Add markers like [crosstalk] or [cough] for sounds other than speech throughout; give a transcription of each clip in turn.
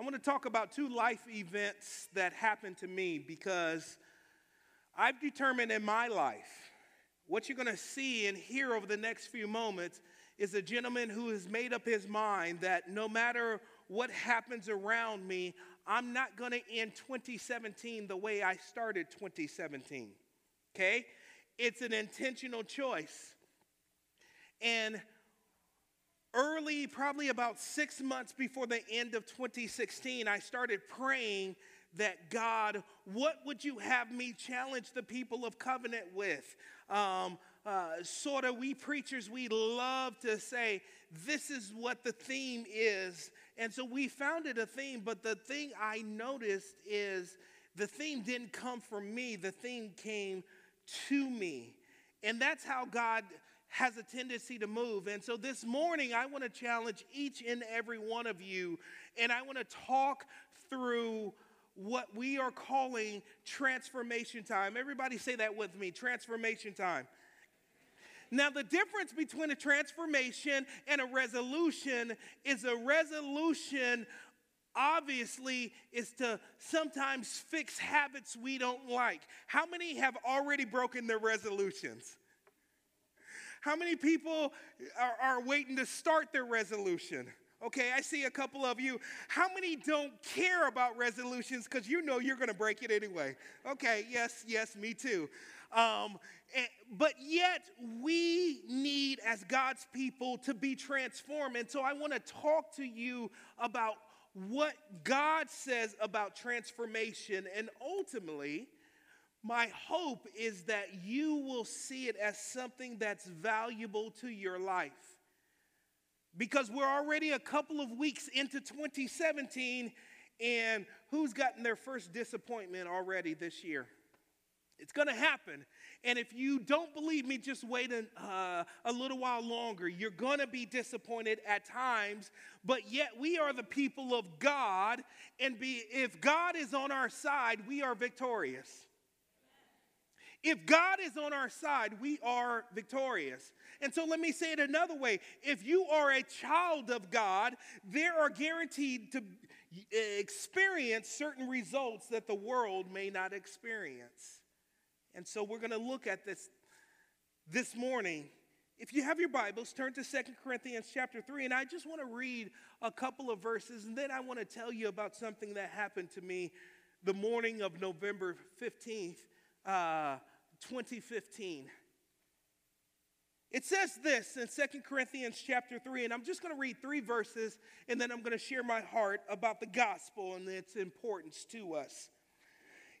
I want to talk about two life events that happened to me because I've determined in my life what you're going to see and hear over the next few moments is a gentleman who has made up his mind that no matter what happens around me, I'm not going to end 2017 the way I started 2017. Okay? It's an intentional choice. And early, probably about six months before the end of 2016, I started praying that God, what would you have me challenge the people of covenant with? Um, uh, sort of, we preachers, we love to say, this is what the theme is. And so we found it a theme, but the thing I noticed is the theme didn't come from me, the theme came to me. And that's how God has a tendency to move. And so this morning, I want to challenge each and every one of you, and I want to talk through what we are calling transformation time. Everybody say that with me transformation time. Now, the difference between a transformation and a resolution is a resolution obviously is to sometimes fix habits we don't like. How many have already broken their resolutions? How many people are, are waiting to start their resolution? Okay, I see a couple of you. How many don't care about resolutions because you know you're going to break it anyway? Okay, yes, yes, me too. Um, and, but yet, we need, as God's people, to be transformed. And so, I want to talk to you about what God says about transformation. And ultimately, my hope is that you will see it as something that's valuable to your life. Because we're already a couple of weeks into 2017, and who's gotten their first disappointment already this year? It's gonna happen. And if you don't believe me, just wait an, uh, a little while longer. You're gonna be disappointed at times, but yet we are the people of God, and be, if God is on our side, we are victorious. If God is on our side, we are victorious. And so let me say it another way. If you are a child of God, there are guaranteed to experience certain results that the world may not experience. And so we're going to look at this this morning. If you have your Bibles, turn to Second Corinthians chapter 3 and I just want to read a couple of verses and then I want to tell you about something that happened to me the morning of November 15th. Uh, 2015. It says this in Second Corinthians chapter 3, and I'm just going to read three verses, and then I'm going to share my heart about the gospel and its importance to us.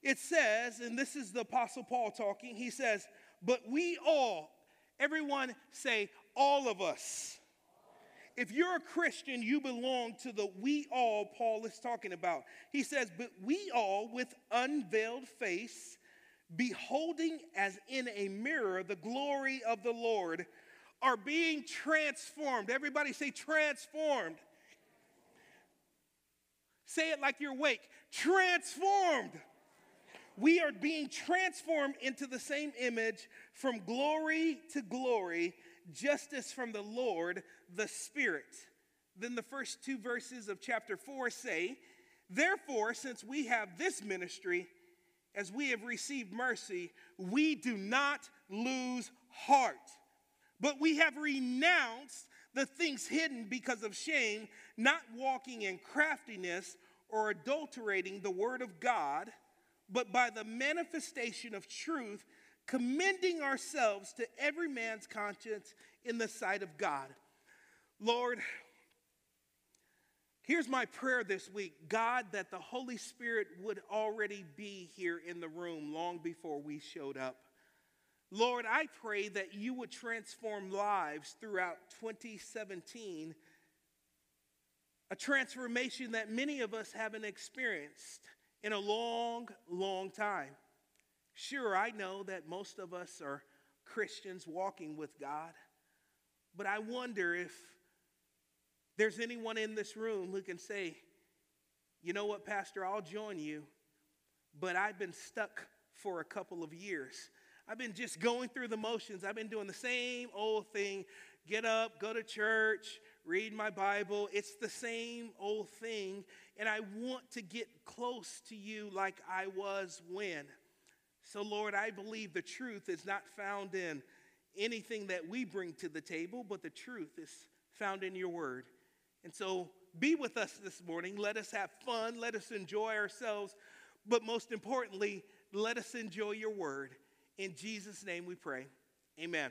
It says, and this is the Apostle Paul talking, he says, But we all, everyone say, all of us. If you're a Christian, you belong to the we all Paul is talking about. He says, But we all, with unveiled face, beholding as in a mirror the glory of the Lord, are being transformed. Everybody say transformed. Say it like you're awake. Transformed. We are being transformed into the same image from glory to glory, just as from the Lord, the Spirit. Then the first two verses of chapter 4 say, Therefore, since we have this ministry, as we have received mercy, we do not lose heart. But we have renounced the things hidden because of shame, not walking in craftiness or adulterating the word of God, but by the manifestation of truth, commending ourselves to every man's conscience in the sight of God. Lord, Here's my prayer this week God, that the Holy Spirit would already be here in the room long before we showed up. Lord, I pray that you would transform lives throughout 2017, a transformation that many of us haven't experienced in a long, long time. Sure, I know that most of us are Christians walking with God, but I wonder if there's anyone in this room who can say, you know what, Pastor, I'll join you, but I've been stuck for a couple of years. I've been just going through the motions. I've been doing the same old thing get up, go to church, read my Bible. It's the same old thing. And I want to get close to you like I was when. So, Lord, I believe the truth is not found in anything that we bring to the table, but the truth is found in your word. And so, be with us this morning. Let us have fun. Let us enjoy ourselves. But most importantly, let us enjoy your word. In Jesus' name we pray. Amen.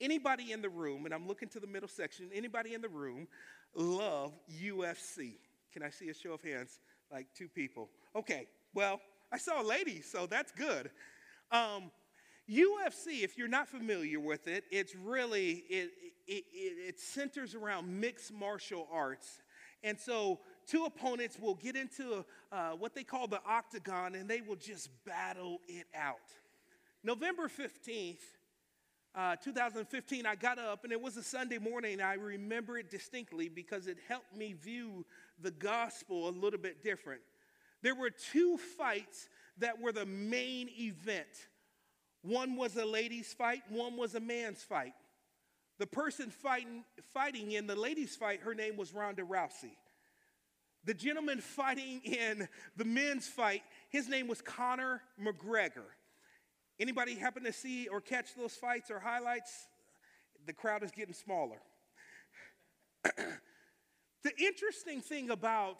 Anybody in the room, and I'm looking to the middle section, anybody in the room love UFC? Can I see a show of hands? Like two people. Okay, well, I saw a lady, so that's good. Um, UFC, if you're not familiar with it, it's really, it, it, it, centers around mixed martial arts. And so two opponents will get into uh, what they call the octagon and they will just battle it out. November 15th, uh, 2015, I got up and it was a Sunday morning. I remember it distinctly because it helped me view the gospel a little bit different. There were two fights that were the main event one was a ladies' fight, one was a man's fight. The person fighting, fighting in the ladies' fight, her name was Ronda Rousey. The gentleman [laughs] fighting in the men's fight, his name was Conor McGregor. Anybody happen to see or catch those fights or highlights? The crowd is getting smaller. [clears throat] the interesting thing about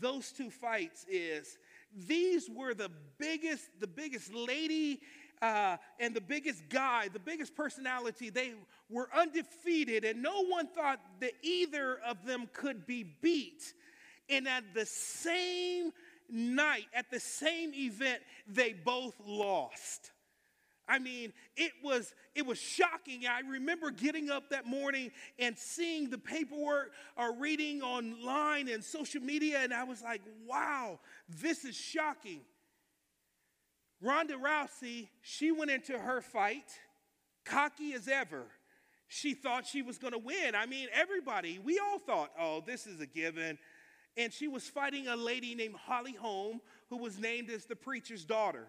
those two fights is these were the biggest, the biggest lady uh, and the biggest guy, the biggest personality. They were undefeated, and no one thought that either of them could be beat. And at the same night, at the same event, they both lost. I mean, it was it was shocking. I remember getting up that morning and seeing the paperwork or reading online and social media, and I was like, wow, this is shocking. Ronda Rousey, she went into her fight cocky as ever. She thought she was going to win. I mean, everybody, we all thought, oh, this is a given. And she was fighting a lady named Holly Holm, who was named as the preacher's daughter.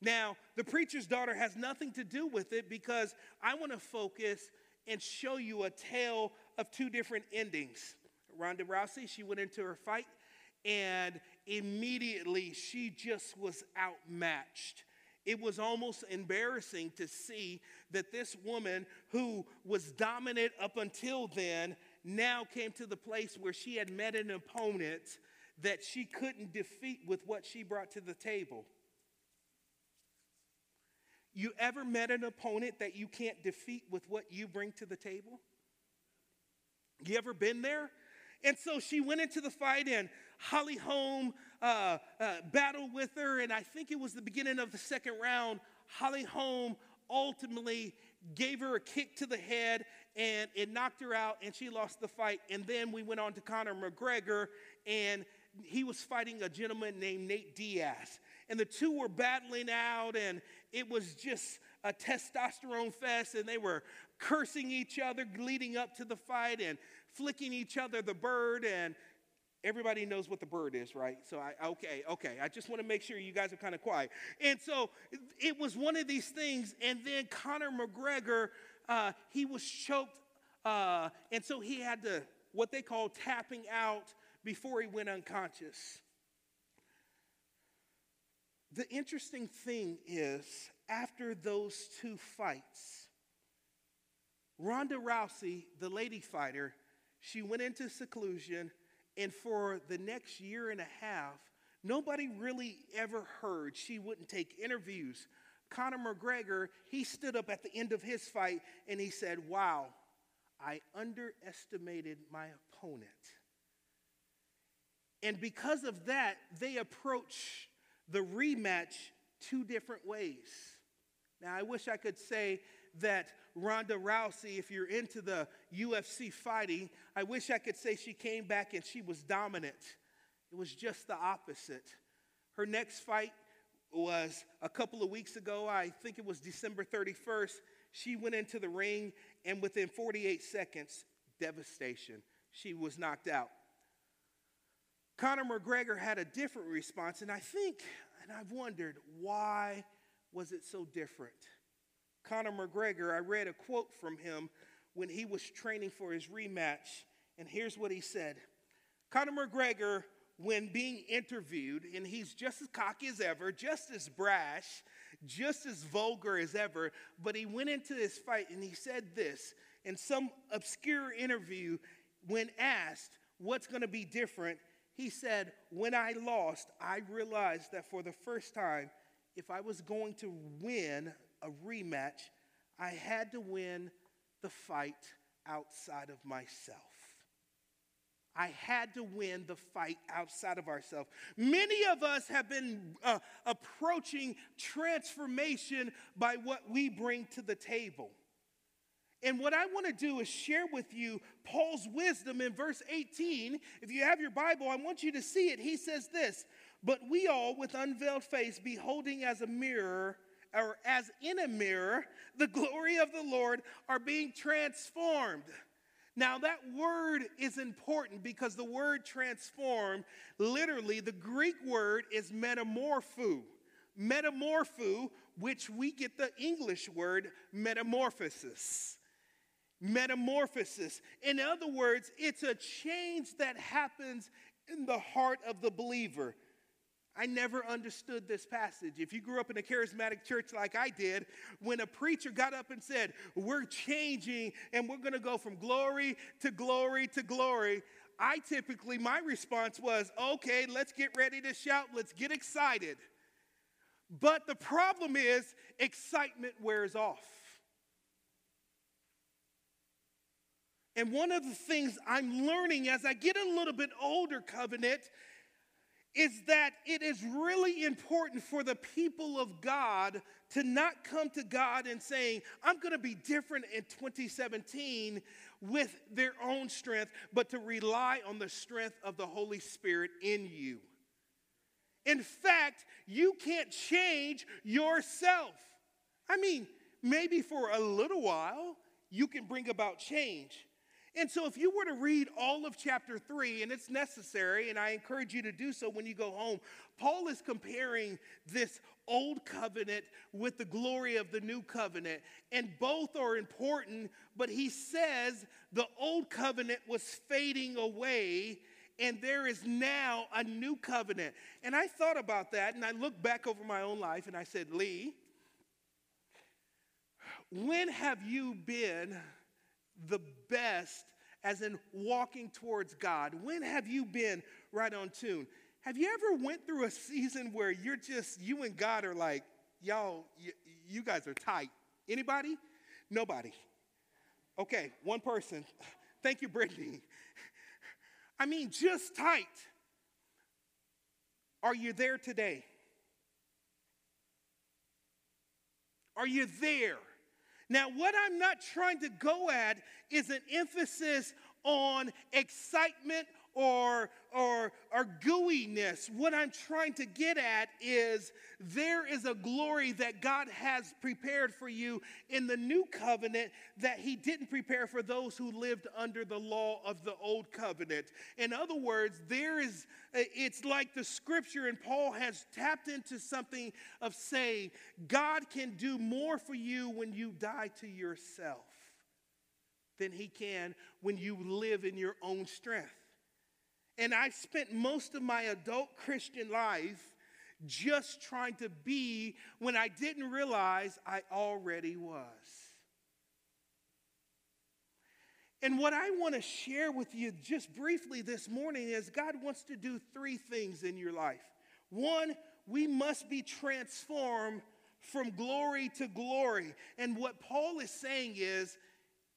Now, the preacher's daughter has nothing to do with it because I want to focus and show you a tale of two different endings. Ronda Rousey, she went into her fight and immediately she just was outmatched. It was almost embarrassing to see that this woman who was dominant up until then now came to the place where she had met an opponent that she couldn't defeat with what she brought to the table. You ever met an opponent that you can't defeat with what you bring to the table? You ever been there? And so she went into the fight, and Holly Holm uh, uh, battled with her. And I think it was the beginning of the second round. Holly Holm ultimately gave her a kick to the head, and it knocked her out, and she lost the fight. And then we went on to Conor McGregor, and he was fighting a gentleman named Nate Diaz and the two were battling out, and it was just a testosterone fest, and they were cursing each other leading up to the fight and flicking each other the bird and everybody knows what the bird is right? So i okay okay i just want to make sure you guys are kind of quiet. And so it was one of these things and then conor mcgregor uh, he was choked uh, and so he had to what they call tapping out before he went unconscious. The interesting thing is, after those two fights, Ronda Rousey, the lady fighter, she went into seclusion, and for the next year and a half, nobody really ever heard. She wouldn't take interviews. Conor McGregor, he stood up at the end of his fight and he said, Wow, I underestimated my opponent. And because of that, they approach the rematch two different ways. Now, I wish I could say that Ronda Rousey, if you're into the UFC fighting, I wish I could say she came back and she was dominant. It was just the opposite. Her next fight was a couple of weeks ago. I think it was December 31st. She went into the ring, and within 48 seconds, devastation. She was knocked out. Conor McGregor had a different response, and I think, and I've wondered, why was it so different? Conor McGregor, I read a quote from him when he was training for his rematch. And here's what he said Conor McGregor, when being interviewed, and he's just as cocky as ever, just as brash, just as vulgar as ever, but he went into this fight and he said this in some obscure interview when asked what's going to be different. He said, When I lost, I realized that for the first time, if I was going to win a rematch, I had to win the fight outside of myself. I had to win the fight outside of ourselves. Many of us have been uh, approaching transformation by what we bring to the table. And what I want to do is share with you Paul's wisdom in verse 18. If you have your Bible, I want you to see it. He says this But we all, with unveiled face, beholding as a mirror, or as in a mirror, the glory of the Lord, are being transformed. Now, that word is important because the word transform, literally, the Greek word is metamorpho. Metamorpho, which we get the English word metamorphosis. Metamorphosis. In other words, it's a change that happens in the heart of the believer. I never understood this passage. If you grew up in a charismatic church like I did, when a preacher got up and said, We're changing and we're going to go from glory to glory to glory, I typically, my response was, Okay, let's get ready to shout, let's get excited. But the problem is, excitement wears off. And one of the things I'm learning as I get a little bit older, covenant, is that it is really important for the people of God to not come to God and saying, I'm going to be different in 2017 with their own strength, but to rely on the strength of the Holy Spirit in you. In fact, you can't change yourself. I mean, maybe for a little while, you can bring about change. And so, if you were to read all of chapter three, and it's necessary, and I encourage you to do so when you go home, Paul is comparing this old covenant with the glory of the new covenant. And both are important, but he says the old covenant was fading away, and there is now a new covenant. And I thought about that, and I looked back over my own life, and I said, Lee, when have you been the best as in walking towards God? When have you been right on tune? Have you ever went through a season where you're just you and God are like, y'all, y- you guys are tight. Anybody? Nobody. Okay, one person. [laughs] Thank you, Brittany. [laughs] I mean, just tight. Are you there today? Are you there? Now, what I'm not trying to go at is an emphasis on excitement or, or, or gooiness. What I'm trying to get at is there is a glory that God has prepared for you in the new covenant that He didn't prepare for those who lived under the law of the old covenant. In other words, there is, it's like the scripture, and Paul has tapped into something of saying, God can do more for you when you die to yourself than He can when you live in your own strength. And I spent most of my adult Christian life just trying to be when I didn't realize I already was. And what I want to share with you just briefly this morning is God wants to do three things in your life. One, we must be transformed from glory to glory. And what Paul is saying is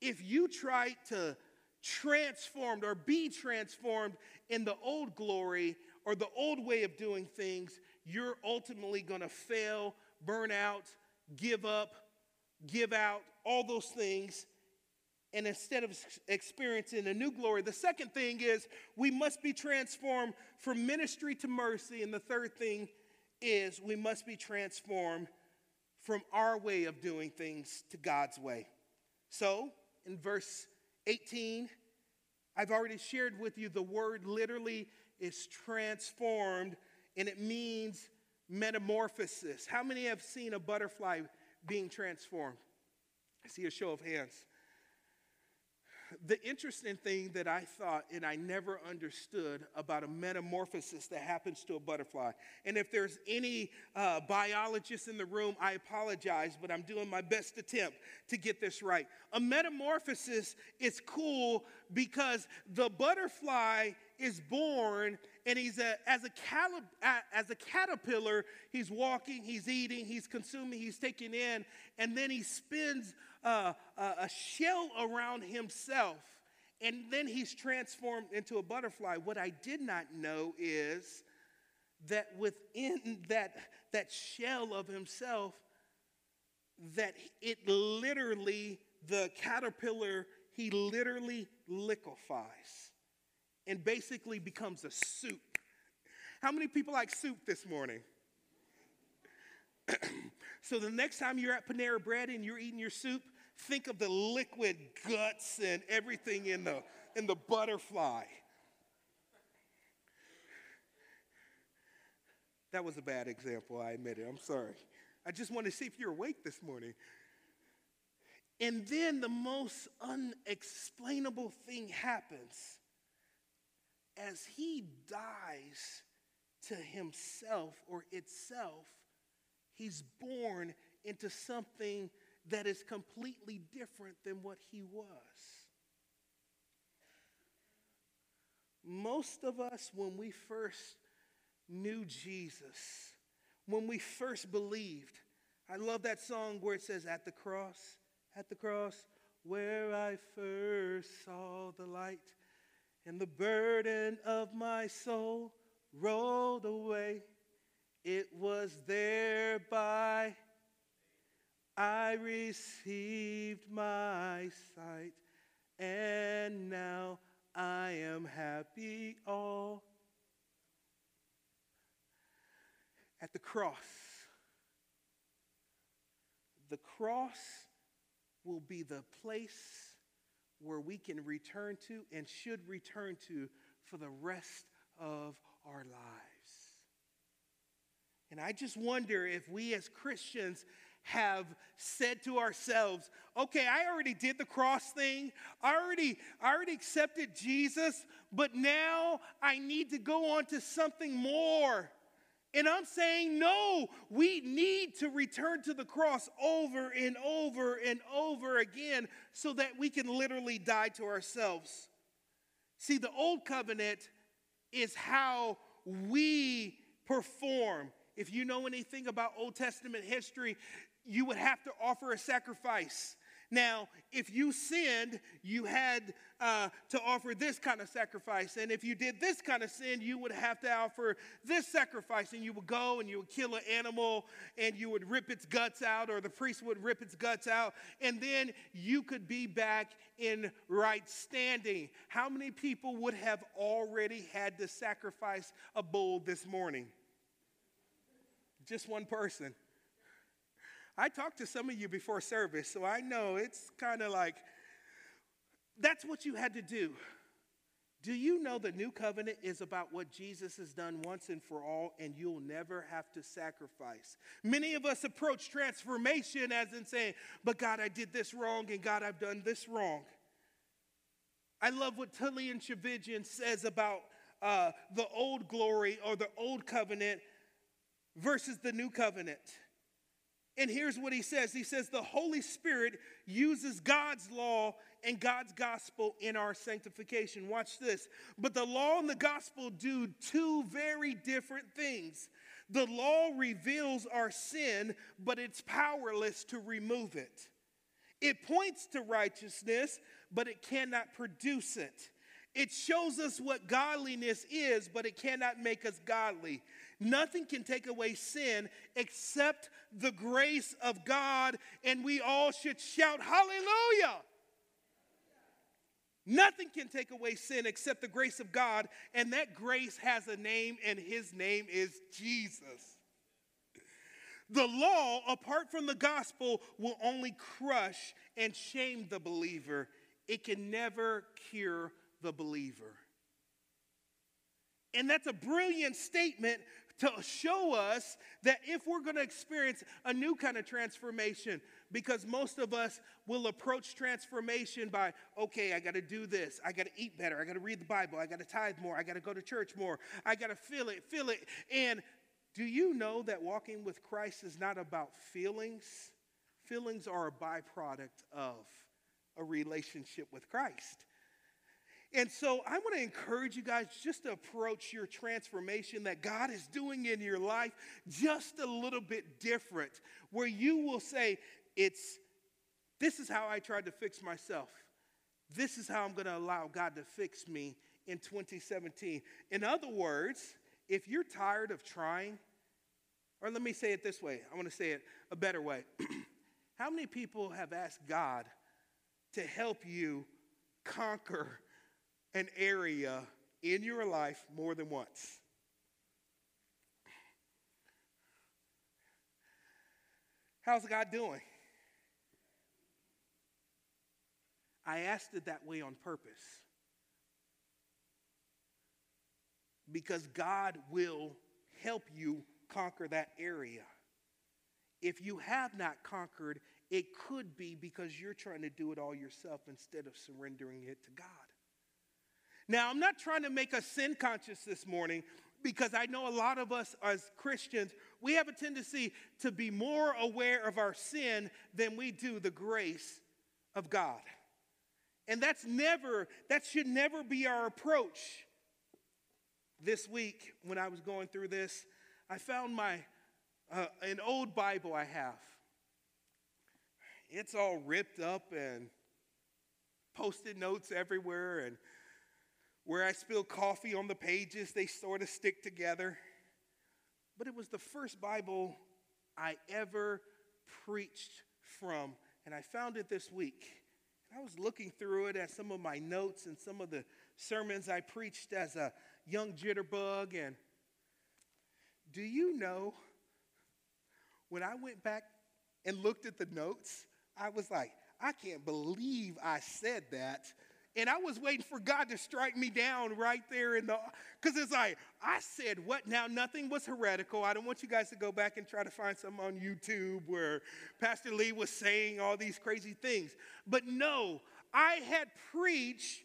if you try to transformed or be transformed in the old glory or the old way of doing things, you're ultimately going to fail, burn out, give up, give out, all those things. And instead of experiencing a new glory, the second thing is we must be transformed from ministry to mercy. And the third thing is we must be transformed from our way of doing things to God's way. So, in verse 18, I've already shared with you the word literally is transformed and it means metamorphosis. How many have seen a butterfly being transformed? I see a show of hands. The interesting thing that I thought and I never understood about a metamorphosis that happens to a butterfly, and if there's any uh, biologists in the room, I apologize, but I'm doing my best attempt to get this right. A metamorphosis is cool because the butterfly is born and he's a, as, a as a caterpillar, he's walking, he's eating, he's consuming, he's taking in, and then he spins a, a shell around himself, and then he's transformed into a butterfly. What I did not know is that within that, that shell of himself, that it literally, the caterpillar, he literally liquefies and basically becomes a soup. How many people like soup this morning? [clears throat] so the next time you're at Panera Bread and you're eating your soup, think of the liquid guts and everything in the, in the butterfly. That was a bad example, I admit it. I'm sorry. I just want to see if you're awake this morning. And then the most unexplainable thing happens. As he dies to himself or itself, he's born into something that is completely different than what he was. Most of us, when we first knew Jesus, when we first believed, I love that song where it says, At the cross, at the cross, where I first saw the light, and the burden of my soul rolled away. It was there by I received my sight, and now I am happy all. At the cross, the cross will be the place where we can return to and should return to for the rest of our lives. And I just wonder if we as Christians have said to ourselves, okay, I already did the cross thing. I already, I already accepted Jesus, but now I need to go on to something more. And I'm saying, no, we need to return to the cross over and over and over again so that we can literally die to ourselves. See, the old covenant is how we perform. If you know anything about Old Testament history, you would have to offer a sacrifice. Now, if you sinned, you had uh, to offer this kind of sacrifice. And if you did this kind of sin, you would have to offer this sacrifice. And you would go and you would kill an animal and you would rip its guts out, or the priest would rip its guts out. And then you could be back in right standing. How many people would have already had to sacrifice a bull this morning? Just one person. I talked to some of you before service, so I know it's kind of like that's what you had to do. Do you know the new covenant is about what Jesus has done once and for all, and you'll never have to sacrifice? Many of us approach transformation as in saying, But God, I did this wrong, and God, I've done this wrong. I love what Tullian Tchividjian says about uh, the old glory or the old covenant versus the new covenant. And here's what he says He says, The Holy Spirit uses God's law and God's gospel in our sanctification. Watch this. But the law and the gospel do two very different things. The law reveals our sin, but it's powerless to remove it. It points to righteousness, but it cannot produce it. It shows us what godliness is, but it cannot make us godly. Nothing can take away sin except the grace of God, and we all should shout, Hallelujah! Nothing can take away sin except the grace of God, and that grace has a name, and his name is Jesus. The law, apart from the gospel, will only crush and shame the believer. It can never cure the believer. And that's a brilliant statement to show us that if we're going to experience a new kind of transformation, because most of us will approach transformation by, okay, I got to do this, I got to eat better, I got to read the Bible, I got to tithe more, I got to go to church more, I got to feel it, feel it. And do you know that walking with Christ is not about feelings? Feelings are a byproduct of a relationship with Christ. And so I want to encourage you guys just to approach your transformation that God is doing in your life just a little bit different, where you will say, It's this is how I tried to fix myself. This is how I'm going to allow God to fix me in 2017. In other words, if you're tired of trying, or let me say it this way, I want to say it a better way. [clears throat] how many people have asked God to help you conquer an area in your life more than once. How's God doing? I asked it that way on purpose. Because God will help you conquer that area. If you have not conquered, it could be because you're trying to do it all yourself instead of surrendering it to God. Now, I'm not trying to make us sin conscious this morning because I know a lot of us as Christians, we have a tendency to be more aware of our sin than we do the grace of God. And that's never, that should never be our approach. This week, when I was going through this, I found my, uh, an old Bible I have. It's all ripped up and posted notes everywhere and where I spill coffee on the pages, they sort of stick together. But it was the first Bible I ever preached from, and I found it this week. And I was looking through it at some of my notes and some of the sermons I preached as a young jitterbug. And do you know, when I went back and looked at the notes, I was like, I can't believe I said that and I was waiting for God to strike me down right there in the, because it's like, I said what now? Nothing was heretical. I don't want you guys to go back and try to find some on YouTube where Pastor Lee was saying all these crazy things. But no, I had preached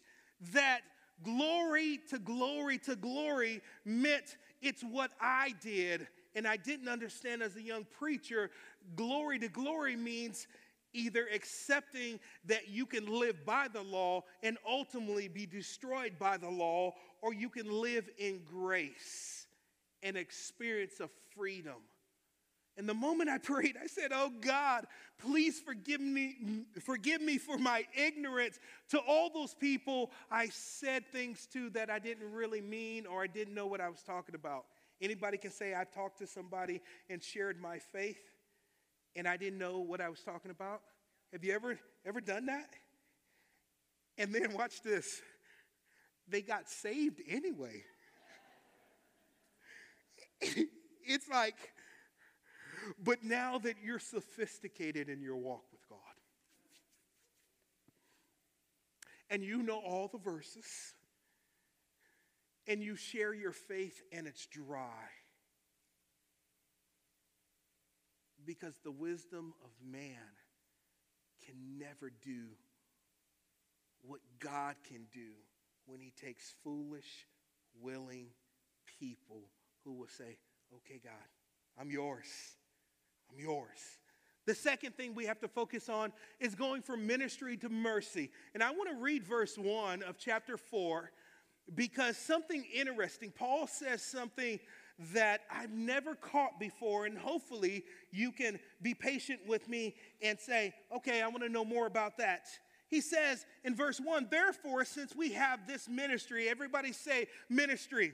that glory to glory to glory meant it's what I did. And I didn't understand as a young preacher, glory to glory means either accepting that you can live by the law and ultimately be destroyed by the law, or you can live in grace and experience of freedom. And the moment I [laughs] prayed, I said, Oh God, please forgive me, forgive me for my ignorance to all those people I said things to that I didn't really mean or I didn't know what I was talking about. Anybody can say I talked to somebody and shared my faith? And I didn't know what I was talking about? Have you ever ever done that? And then [laughs] watch this. They got saved anyway. [laughs] it's like, but now that you're sophisticated in your walk with God, and you know all the verses, and you share your faith, and it's dry Because the wisdom of man can never do what God can do when he takes foolish, willing people who will say, Okay, God, I'm yours. I'm yours. The second thing we have to focus on is going from ministry to mercy. And I want to read verse 1 of chapter 4 because something interesting. Paul says something that I've never caught before, and hopefully you can be patient with me and say, okay, I want to know more about that. He says in verse 1, therefore, since we have this ministry, everybody say ministry.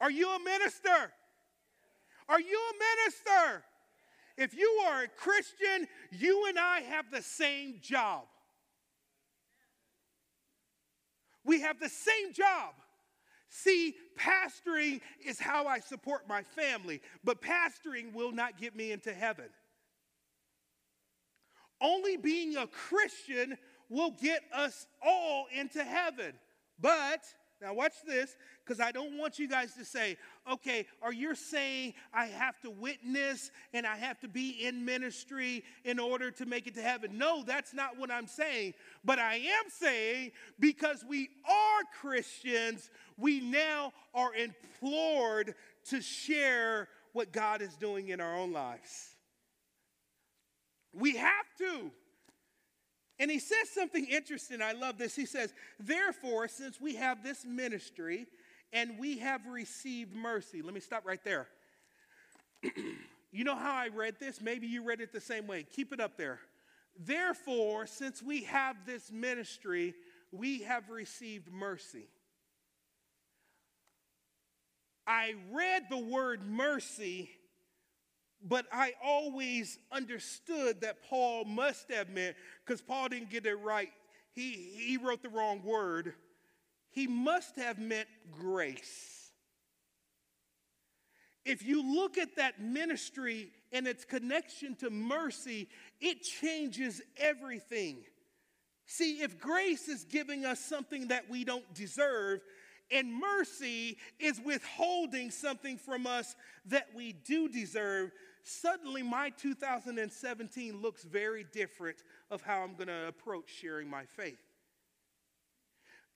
Are you a minister? Are you a minister? If you are a Christian, you and I have the same job. We have the same job. See, pastoring is how I support my family, but pastoring will not get me into heaven. Only being a Christian will get us all into heaven. But Now, watch this, because I don't want you guys to say, okay, are you saying I have to witness and I have to be in ministry in order to make it to heaven? No, that's not what I'm saying. But I am saying because we are Christians, we now are implored to share what God is doing in our own lives. We have to. And he says something interesting. I love this. He says, Therefore, since we have this ministry and we have received mercy, let me stop right there. [clears throat] you know how I read this? Maybe you read it the same way. Keep it up there. Therefore, since we have this ministry, we have received mercy. I read the word mercy but I always understood that Paul must have meant, because Paul didn't get it right, he, he wrote the wrong word. He must have meant grace. If you look at that ministry and its connection to mercy, it changes everything. See, if grace is giving us something that we don't deserve, and mercy is withholding something from us that we do deserve, suddenly my 2017 looks very different of how I'm going to approach sharing my faith.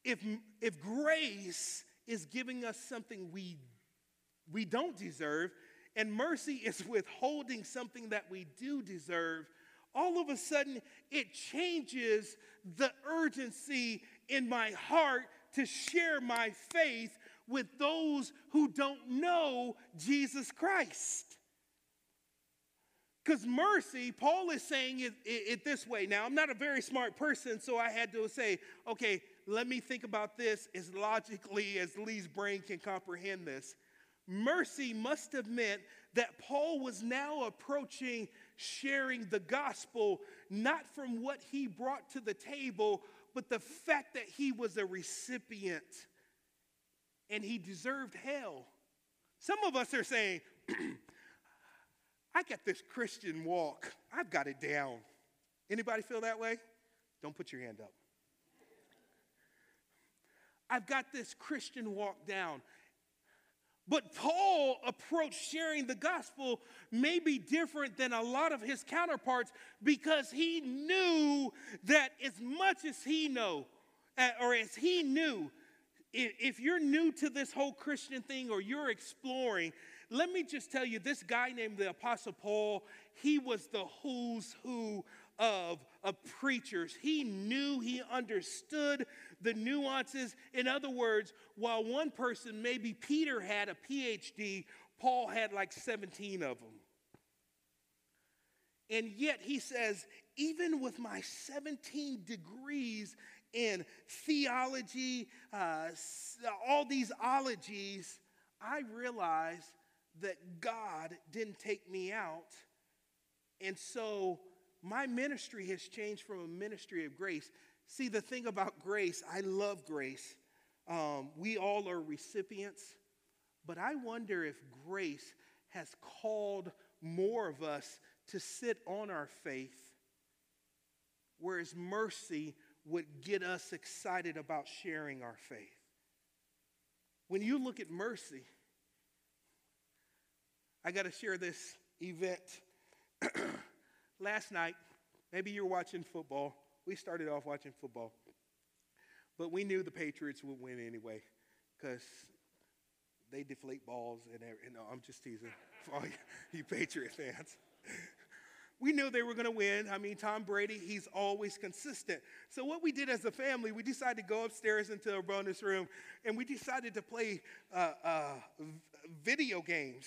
If, if grace is giving us something we, we don't deserve, and mercy [laughs] is withholding something that we do deserve, all of a sudden it changes the urgency in my heart to share my faith with those who don't know Jesus Christ. Because mercy, Paul is saying it, it, it, this way. Now, I'm not a very smart person, so I had to say, okay, let me think about this as logically as Lee's brain can comprehend this. Mercy must have meant that Paul was now approaching sharing the gospel not from what he brought to the table, but the fact that he was a recipient and he deserved hell. Some of us are saying, [clears throat] I got this Christian walk. I've got it down. Anybody feel that way? Don't put your hand up. I've got this Christian walk down. But Paul approached sharing the gospel may be different than a lot of his counterparts because he knew that as much as he know, uh, or as he knew, if you're new to this whole Christian thing or you're exploring, let me just tell you this guy named the Apostle Paul, he was the who's who of, of preachers. He knew, he understood the nuances. In other words, while one person, maybe Peter, had a PhD, Paul had like 17 of them. And yet he says, even with my 17 degrees in theology, uh, all these ologies, I realize that God didn't take me out. And so my ministry has changed from a ministry of grace. See, the thing about grace, I love grace. Um, we all are recipients, but I wonder if grace has called more of us to sit on our faith, whereas mercy would get us excited about sharing our faith. When you look at mercy, I got to share this event. [clears throat] Last night, maybe you were watching football. We started off watching football. But we knew the Patriots would win anyway because they deflate balls and, and no, I'm just teasing [laughs] for all you, you Patriot fans. [laughs] we knew they were going to win. I mean, Tom Brady, he's always consistent. So, what we did as a family, we decided to go upstairs into a bonus room and we decided to play uh, uh, video games.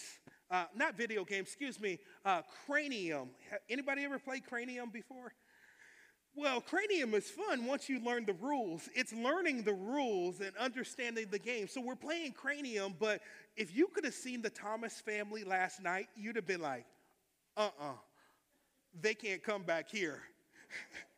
Uh, not video games, excuse me, uh, Cranium. Anybody ever played Cranium before? Well, Cranium is fun once you learn the rules. It's learning the rules and understanding the game. So we're playing Cranium, but if you could have seen the Thomas family last night, you'd have been like, uh uh-uh, uh, they can't come back here. [laughs]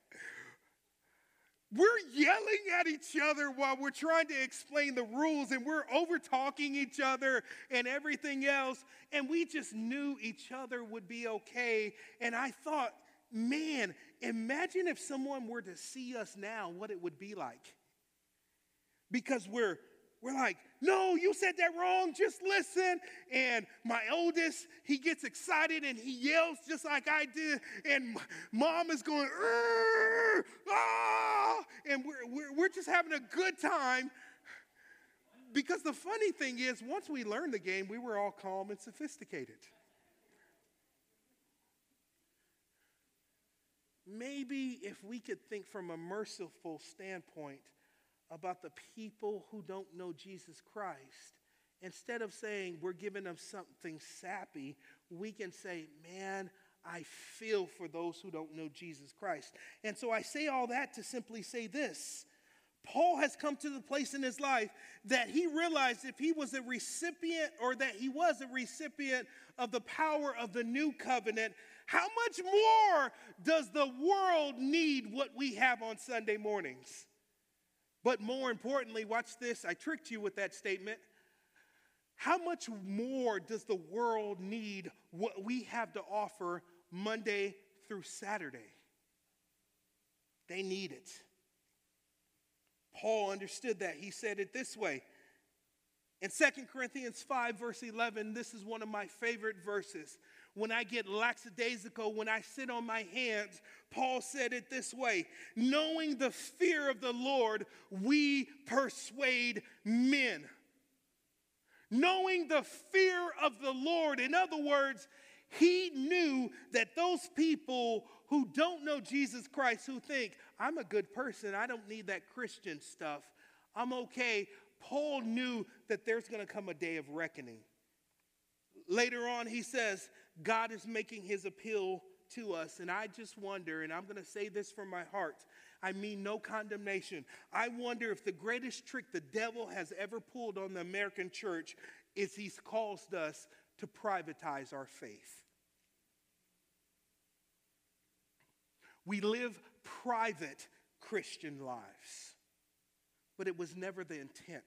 we're yelling at each other while we're trying to explain the rules and we're over talking each other and everything else. And we just knew each other would be okay. And I thought, man, imagine if someone were to see us now, what it would be like. Because we're we're like, no, you said that wrong, just listen. And my oldest, he gets excited and he yells just like I did. And mom is going, ah! And we're, we're, we're just having a good time. Because the funny thing is, once we learned the game, we were all calm and sophisticated. Maybe if we could think from a merciful standpoint, about the people who don't know Jesus Christ, instead of saying we're giving them something sappy, we can say, man, I feel for those who don't know Jesus Christ. And so I say all that to simply say this. Paul has come to the place in his life that he realized if he was a recipient or that he was a recipient of the power of the new covenant, how much more does the world need what we have on Sunday mornings? But more importantly, watch this. I tricked you with that statement. How much more does the world need what we have to offer Monday through Saturday? They need it. Paul understood that. He said it this way. In 2 Corinthians 5, verse 11, this is one of my favorite verses when I get lackadaisical, when I sit on my hands, Paul said it this way knowing the fear of the Lord, we persuade men. Knowing the fear of the Lord, in other words, he knew that those people who don't know Jesus Christ, who think, I'm a good person, I don't need that Christian stuff, I'm okay. Paul knew that there's going to come a day of reckoning. Later on, he says, God is making his appeal to us. And I just wonder, and I'm going to say this from my heart I mean no condemnation. I wonder if the greatest trick the devil has ever pulled on the American church is he's caused us to privatize our faith. We live private Christian lives, but it was never the intent.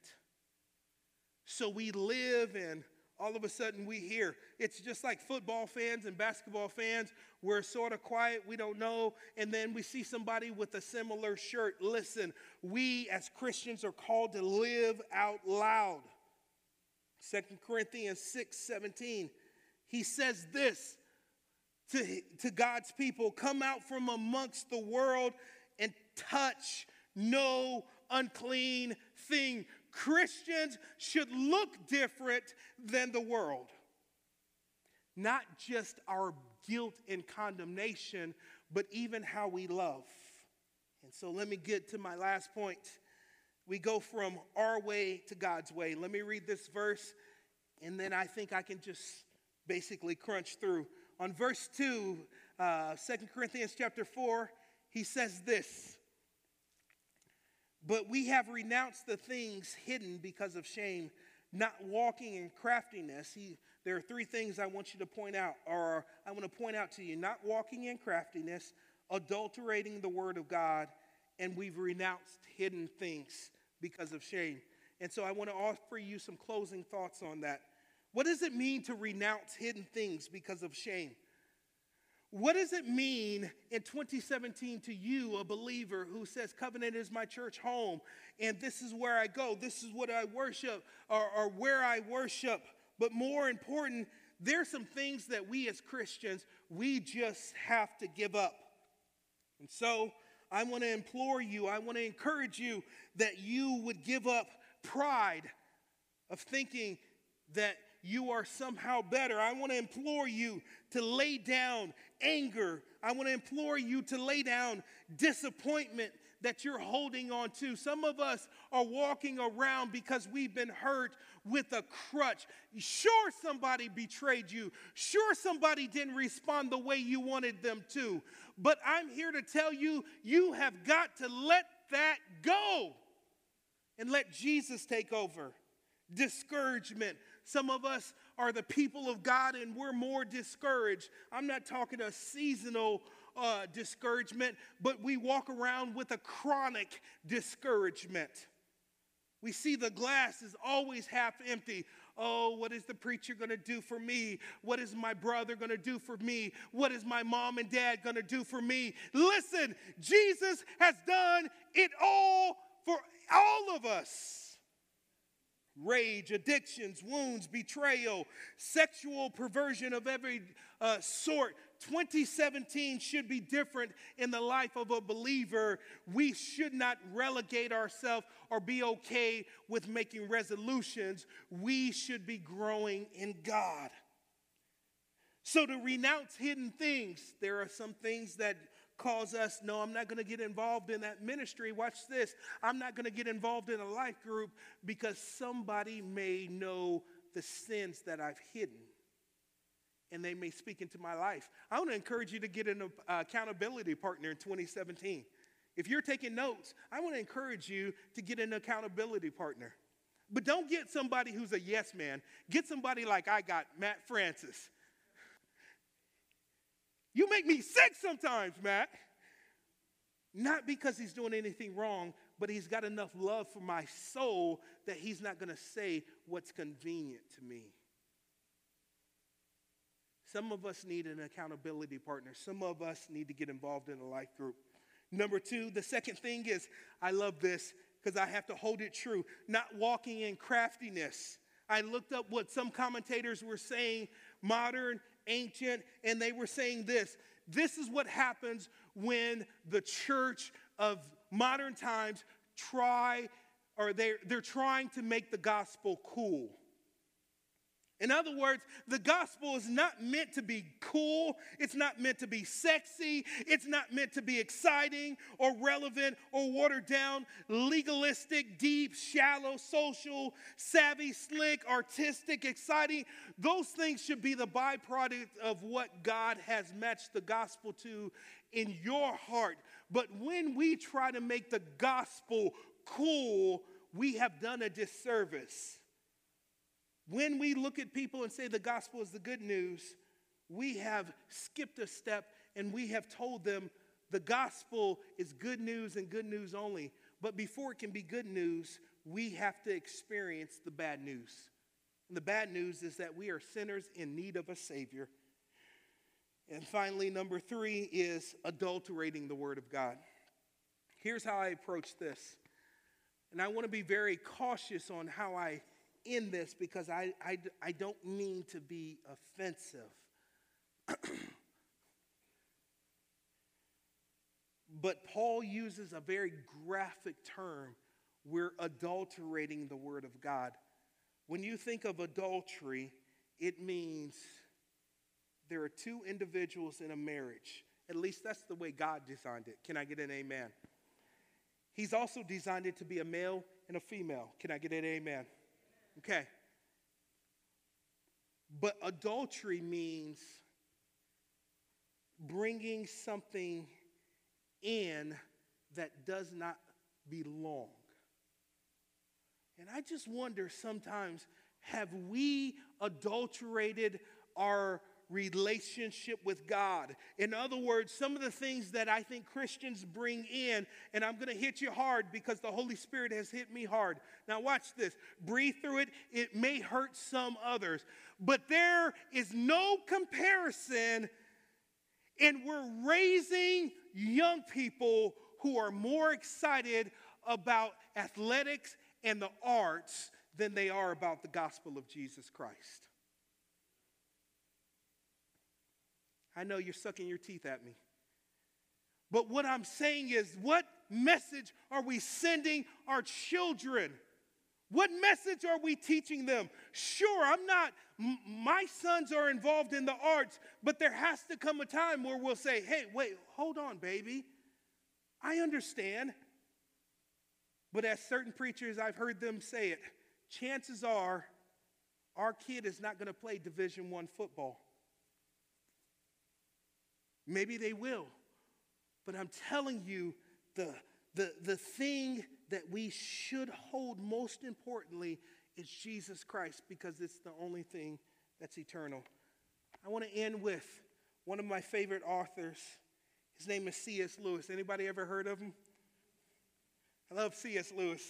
So we live in all of a sudden we hear. It's just like football fans and basketball fans. We're sort of quiet, we don't know, and then we see somebody with a similar shirt. Listen, we as Christians are called to live out loud. Second Corinthians 6 17, he says this to, to God's people come out from amongst the world and touch no unclean thing. Christians should look different than the world. Not just our guilt and condemnation, but even how we love. And so let me get to my last point. We go from our way to God's way. Let me read this verse, and then I think I can just basically crunch through. On verse 2, uh, 2 Corinthians chapter 4, he says this but we have renounced the things hidden because of shame, not walking in craftiness. He, there are three things I want you to point out, or I want to point out to you not walking in craftiness, adulterating the word of God, and we've renounced hidden things because of shame. And so I want to offer you some closing thoughts on that. What does it mean to renounce hidden things because of shame? What does it mean in 2017 to you, a believer who says, Covenant is my church home, and this is where I go, this is what I worship, or, or where I worship? But more important, there's some things that we as Christians, we just have to give up. And so I want to implore you, I want to encourage you that you would give up pride of thinking that you are somehow better. I want to implore you to lay down anger. I want to implore you to lay down disappointment that you're holding on to. Some of us are walking around because we've been hurt with a crutch. Sure, somebody betrayed you. Sure, somebody didn't respond the way you wanted them to. But I'm here to tell you, you have got to let that go and let Jesus take over. Discouragement, some of us are the people of God and we're more discouraged. I'm not talking a seasonal uh, discouragement, but we walk around with a chronic discouragement. We see the glass is always half empty. Oh, what is the preacher going to do for me? What is my brother going to do for me? What is my mom and dad going to do for me? Listen, Jesus has done it all for all of us. Rage, addictions, wounds, betrayal, sexual perversion of every uh, sort. 2017 should be different in the life of a believer. We should not relegate ourselves or be okay with making resolutions. We should be growing in God. So, to renounce hidden things, there are some things that cause us, no, I'm not going to get involved in that ministry. Watch this. I'm not going to get involved in a life group because somebody may know the sins that I've hidden and they may speak into my life. I want to encourage you to get an uh, accountability partner in 2017. If you're taking notes, I want to encourage you to get an accountability partner. But don't get somebody who's a yes man. Get somebody like I got, Matt Francis. You make me sick sometimes, Matt. Not because he's doing anything wrong, but he's got enough love for my soul that he's not going to say what's convenient to me. Some of us need an accountability partner. Some of us need to get involved in a life group. Number two, the second thing is I love this because I have to hold it true, not walking in craftiness. I looked up what some commentators were saying, modern ancient, and they were saying this this is what happens when the church of modern times try or they're, they're trying to make the gospel cool. In other words, the gospel is not meant to be cool. It's not meant to be sexy. It's not meant to be exciting or relevant or watered down, legalistic, deep, shallow, social, savvy, slick, artistic, exciting. Those things should be the byproduct of what God has matched the gospel to in your heart. But when we try to make the gospel cool, we have done a disservice. When we look at people and say the gospel is the good news, we have skipped a step and we have told them the gospel is good news and good news only. But before it can be good news, we have to experience the bad news. And the bad news is that we are sinners in need of a Savior. And finally, number three is adulterating the Word of God. Here's how I approach this. And I want to be very cautious on how I in this because I, I, I don't mean to be offensive. [clears throat] but Paul uses a very graphic term. We're adulterating the Word of God. When you think of adultery, it means there are two individuals in a marriage. At least that's the way God designed it. Can I get an amen? He's also designed it to be a male and a female. Can I get an amen? Okay. But adultery means bringing something in that does not belong. And I just wonder sometimes have we adulterated our relationship with God. In other words, some of the things that I think Christians bring in, and I'm going to hit you hard because the Holy Spirit has hit me hard. Now, watch this. Breathe through it. It may hurt some others, but there is no comparison, and we're raising young people who are more excited about athletics and the arts than they are about the gospel of Jesus Christ. I know you're sucking your teeth at me. But what I'm saying is, what message are we sending our children? What message are we teaching them? Sure, I'm not, my sons are involved in the arts, but there has to come a time where we'll say, hey, wait, hold on, baby. I understand. But as certain preachers, I've heard them say it, chances are our kid is not going to play Division One football. Maybe they will. But I'm telling you, the, the, the thing that we should hold most importantly is Jesus Christ because it's the only thing that's eternal. I want to end with one of my favorite authors. His name is C.S. Lewis. Anybody ever heard of him? I love C.S. Lewis.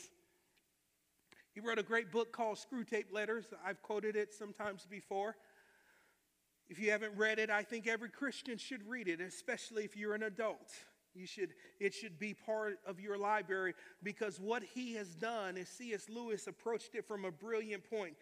He wrote a great book called Screwtape Letters. I've quoted it sometimes before. If you haven't read it, I think every Christian should read it, especially if you're an adult. You should, it should be part of your library because what he has done is C.S. Lewis approached it from a brilliant point.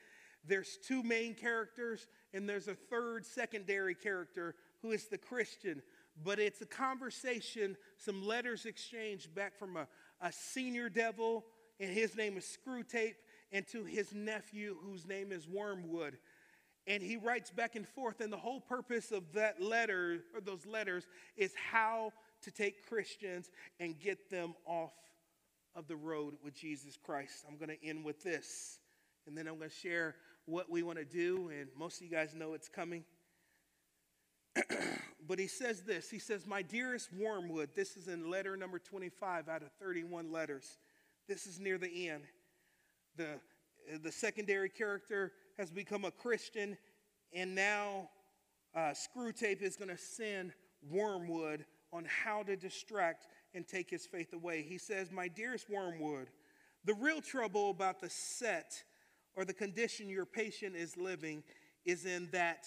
There's two main characters, and there's a third secondary character who is the Christian. But it's a conversation, some letters exchanged back from a, a senior devil, and his name is Screwtape, and to his nephew, whose name is Wormwood. And he writes back and forth, and the whole purpose of that letter, or those letters, is how to take Christians and get them off of the road with Jesus Christ. I'm going to end with this, and then I'm going to share what we want to do, and most of you guys know it's coming. [clears throat] but he says this He says, My dearest Wormwood, this is in letter number 25 out of 31 letters. This is near the end. The, the secondary character has become a Christian, and now uh, Screwtape is going to send Wormwood on how to distract and take his faith away. He says, My dearest Wormwood, the real trouble about the set or the condition your patient is living is in that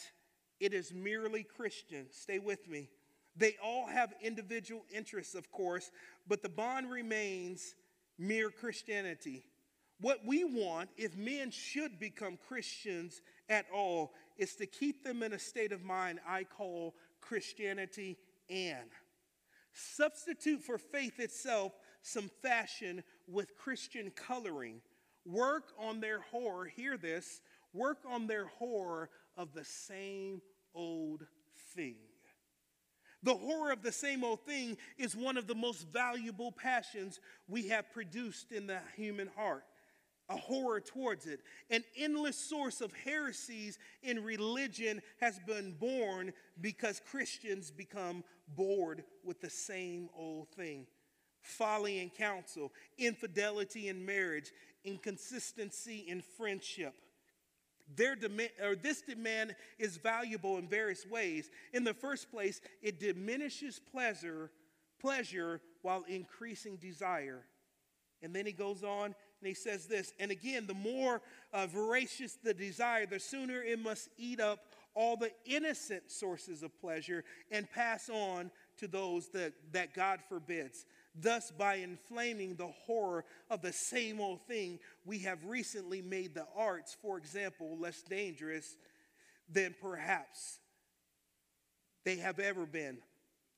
it is merely Christian. Stay with me. They all have individual interests, of course, but the bond remains mere Christianity. What we want, if men should become Christians at all, is to keep them in a state of mind I call Christianity and. Substitute for faith itself some fashion with Christian coloring. Work on their horror, hear this, work on their horror of the same old thing. The horror of the same old thing is one of the most valuable passions we have produced in the human heart. A horror towards it. An endless source of heresies in religion has been born because Christians become bored with the same old thing folly in counsel, infidelity in marriage, inconsistency in friendship. Their demand, or this demand is valuable in various ways. In the first place, it diminishes pleasure, pleasure while increasing desire. And then he goes on and he says this, and again, the more uh, voracious the desire, the sooner it must eat up all the innocent sources of pleasure and pass on to those that, that God forbids. Thus, by inflaming the horror of the same old thing, we have recently made the arts, for example, less dangerous than perhaps they have ever been.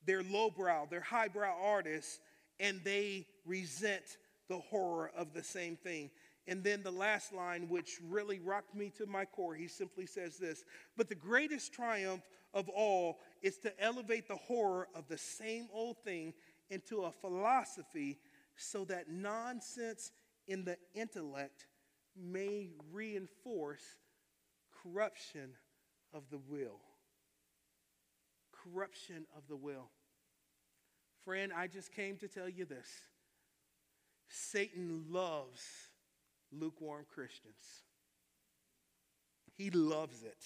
They're lowbrow, they're highbrow artists, and they resent the horror of the same thing. And then the last line, which really rocked me to my core, he simply says this But the greatest triumph of all is to elevate the horror of the same old thing into a philosophy so that nonsense in the intellect may reinforce corruption of the will. Corruption of the will. Friend, I just came to tell you this Satan loves lukewarm Christians. He loves it.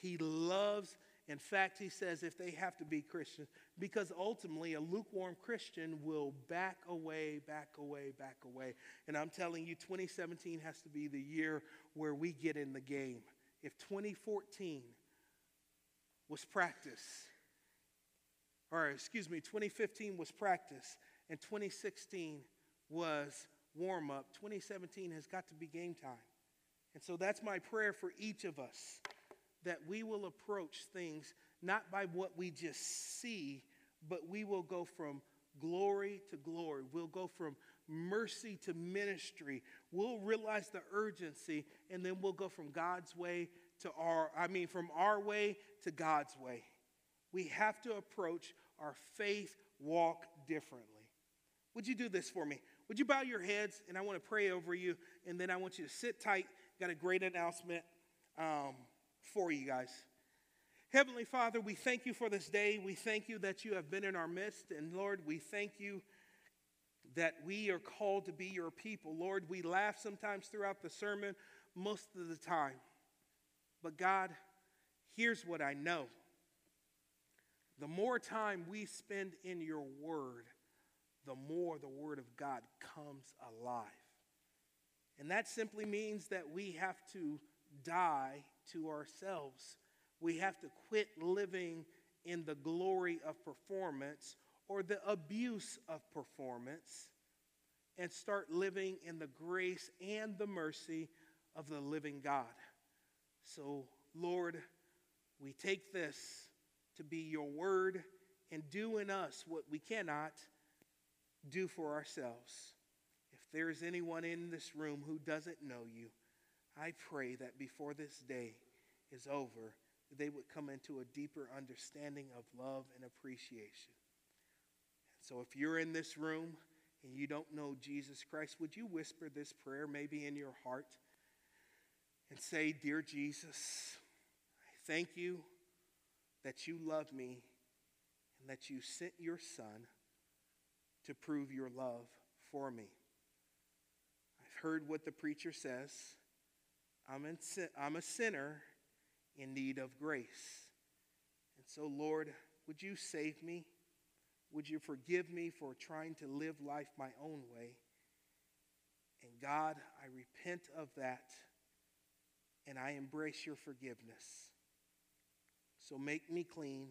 He loves, in fact, he says if they have to be Christians, because ultimately a lukewarm Christian will back away, back away, back away. And I'm telling you, 2017 has to be the year where we get in the game. If 2014 was practice, or excuse me, 2015 was practice, and 2016 was warm up, 2017 has got to be game time. And so that's my prayer for each of us that we will approach things not by what we just see, but we will go from glory to glory. We'll go from mercy to ministry. We'll realize the urgency, and then we'll go from God's way to our, I mean, from our way to God's way. We have to approach our faith walk differently. Would you do this for me? Would you bow your heads and I want to pray over you, and then I want you to sit tight. Got a great announcement um, for you guys. Heavenly Father, we thank you for this day. We thank you that you have been in our midst. And Lord, we thank you that we are called to be your people. Lord, we laugh sometimes throughout the sermon, most of the time. But God, here's what I know the more time we spend in your word, the more the word of God comes alive. And that simply means that we have to die to ourselves we have to quit living in the glory of performance or the abuse of performance and start living in the grace and the mercy of the living God. So, Lord, we take this to be your word and do in us what we cannot do for ourselves. If there is anyone in this room who doesn't know you, I pray that before this day is over, they would come into a deeper understanding of love and appreciation. So if you're in this room and you don't know Jesus Christ, would you whisper this prayer maybe in your heart and say, Dear Jesus, I thank you that you love me and that you sent your Son to prove your love for me. I've heard what the preacher says. I'm, in, I'm a sinner in need of grace. And so, Lord, would you save me? Would you forgive me for trying to live life my own way? And God, I repent of that and I embrace your forgiveness. So make me clean,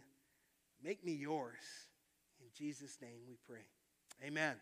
make me yours. In Jesus' name we pray. Amen.